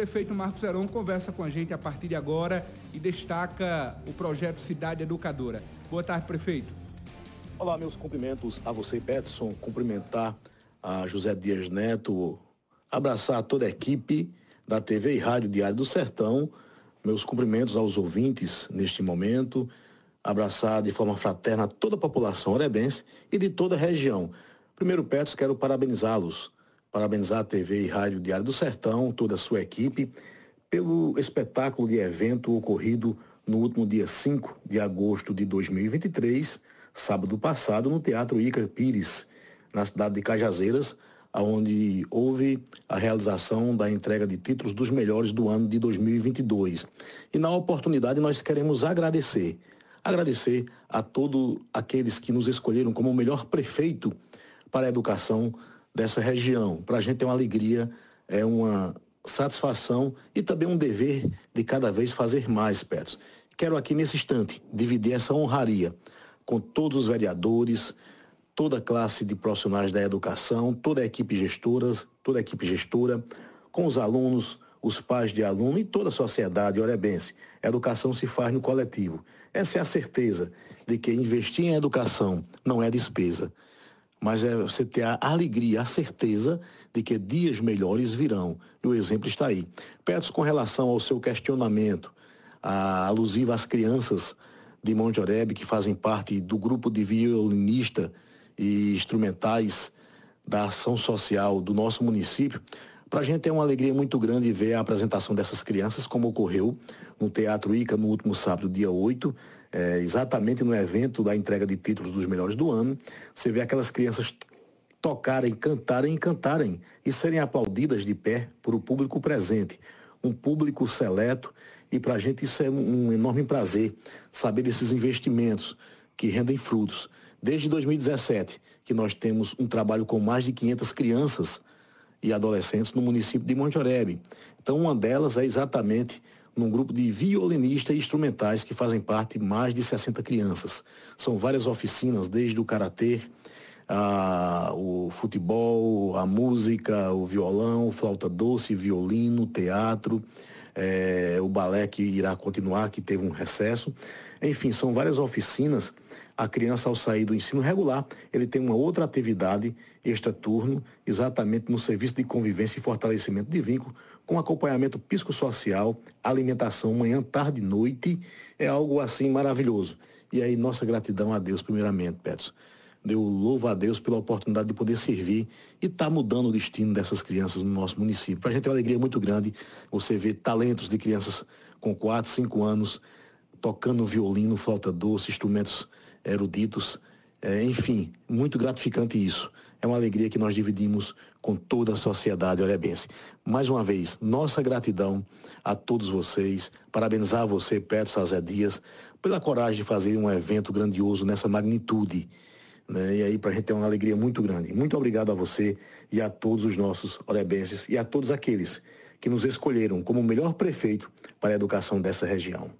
prefeito Marcos Heron conversa com a gente a partir de agora e destaca o projeto Cidade Educadora. Boa tarde, prefeito. Olá, meus cumprimentos a você, Peterson, cumprimentar a José Dias Neto, abraçar toda a equipe da TV e Rádio Diário do Sertão, meus cumprimentos aos ouvintes neste momento, abraçar de forma fraterna toda a população orebense e de toda a região. Primeiro, Petros, quero parabenizá-los, parabenizar a TV e Rádio Diário do Sertão, toda a sua equipe, pelo espetáculo de evento ocorrido no último dia 5 de agosto de 2023, sábado passado, no Teatro Ica Pires, na cidade de Cajazeiras, onde houve a realização da entrega de títulos dos melhores do ano de 2022. E na oportunidade nós queremos agradecer, agradecer a todos aqueles que nos escolheram como o melhor prefeito para a educação dessa região. Para a gente é uma alegria, é uma satisfação e também um dever de cada vez fazer mais, Petros. Quero aqui nesse instante dividir essa honraria com todos os vereadores, toda a classe de profissionais da educação, toda a equipe gestoras, toda a equipe gestora, com os alunos, os pais de aluno e toda a sociedade orebense. A educação se faz no coletivo. Essa é a certeza de que investir em educação não é despesa, mas é você ter a alegria, a certeza de que dias melhores virão. E o exemplo está aí. Peço com relação ao seu questionamento, a, alusivo às crianças de Monte Oreb que fazem parte do grupo de violinista e instrumentais da ação social do nosso município. Para a gente é uma alegria muito grande ver a apresentação dessas crianças, como ocorreu no Teatro Ica no último sábado, dia 8, é, exatamente no evento da entrega de títulos dos melhores do ano. Você vê aquelas crianças tocarem, cantarem e cantarem e serem aplaudidas de pé por o público presente. Um público seleto e para a gente isso é um enorme prazer saber desses investimentos que rendem frutos desde 2017, que nós temos um trabalho com mais de 500 crianças e adolescentes no município de Monte Oreb. Então, uma delas é exatamente num grupo de violinistas e instrumentais que fazem parte de mais de 60 crianças. São várias oficinas, desde o karatê, a, o futebol, a música, o violão, flauta doce, violino, teatro, é, o balé que irá continuar, que teve um recesso. Enfim, são várias oficinas a criança ao sair do ensino regular, ele tem uma outra atividade extraturno, exatamente no serviço de convivência e fortalecimento de vínculo, com acompanhamento psicossocial, alimentação manhã, tarde e noite, é algo assim maravilhoso. E aí nossa gratidão a Deus primeiramente, Petros. Eu louvo a Deus pela oportunidade de poder servir e estar tá mudando o destino dessas crianças no nosso município. Para a gente é uma alegria muito grande você ver talentos de crianças com 4, 5 anos tocando violino, flauta doce, instrumentos eruditos. É, enfim, muito gratificante isso. É uma alegria que nós dividimos com toda a sociedade orebense. Mais uma vez, nossa gratidão a todos vocês, parabenizar você, Pedro Sazé Dias, pela coragem de fazer um evento grandioso nessa magnitude. Né? E aí, para a gente é uma alegria muito grande. Muito obrigado a você e a todos os nossos orebenses e a todos aqueles que nos escolheram como o melhor prefeito para a educação dessa região.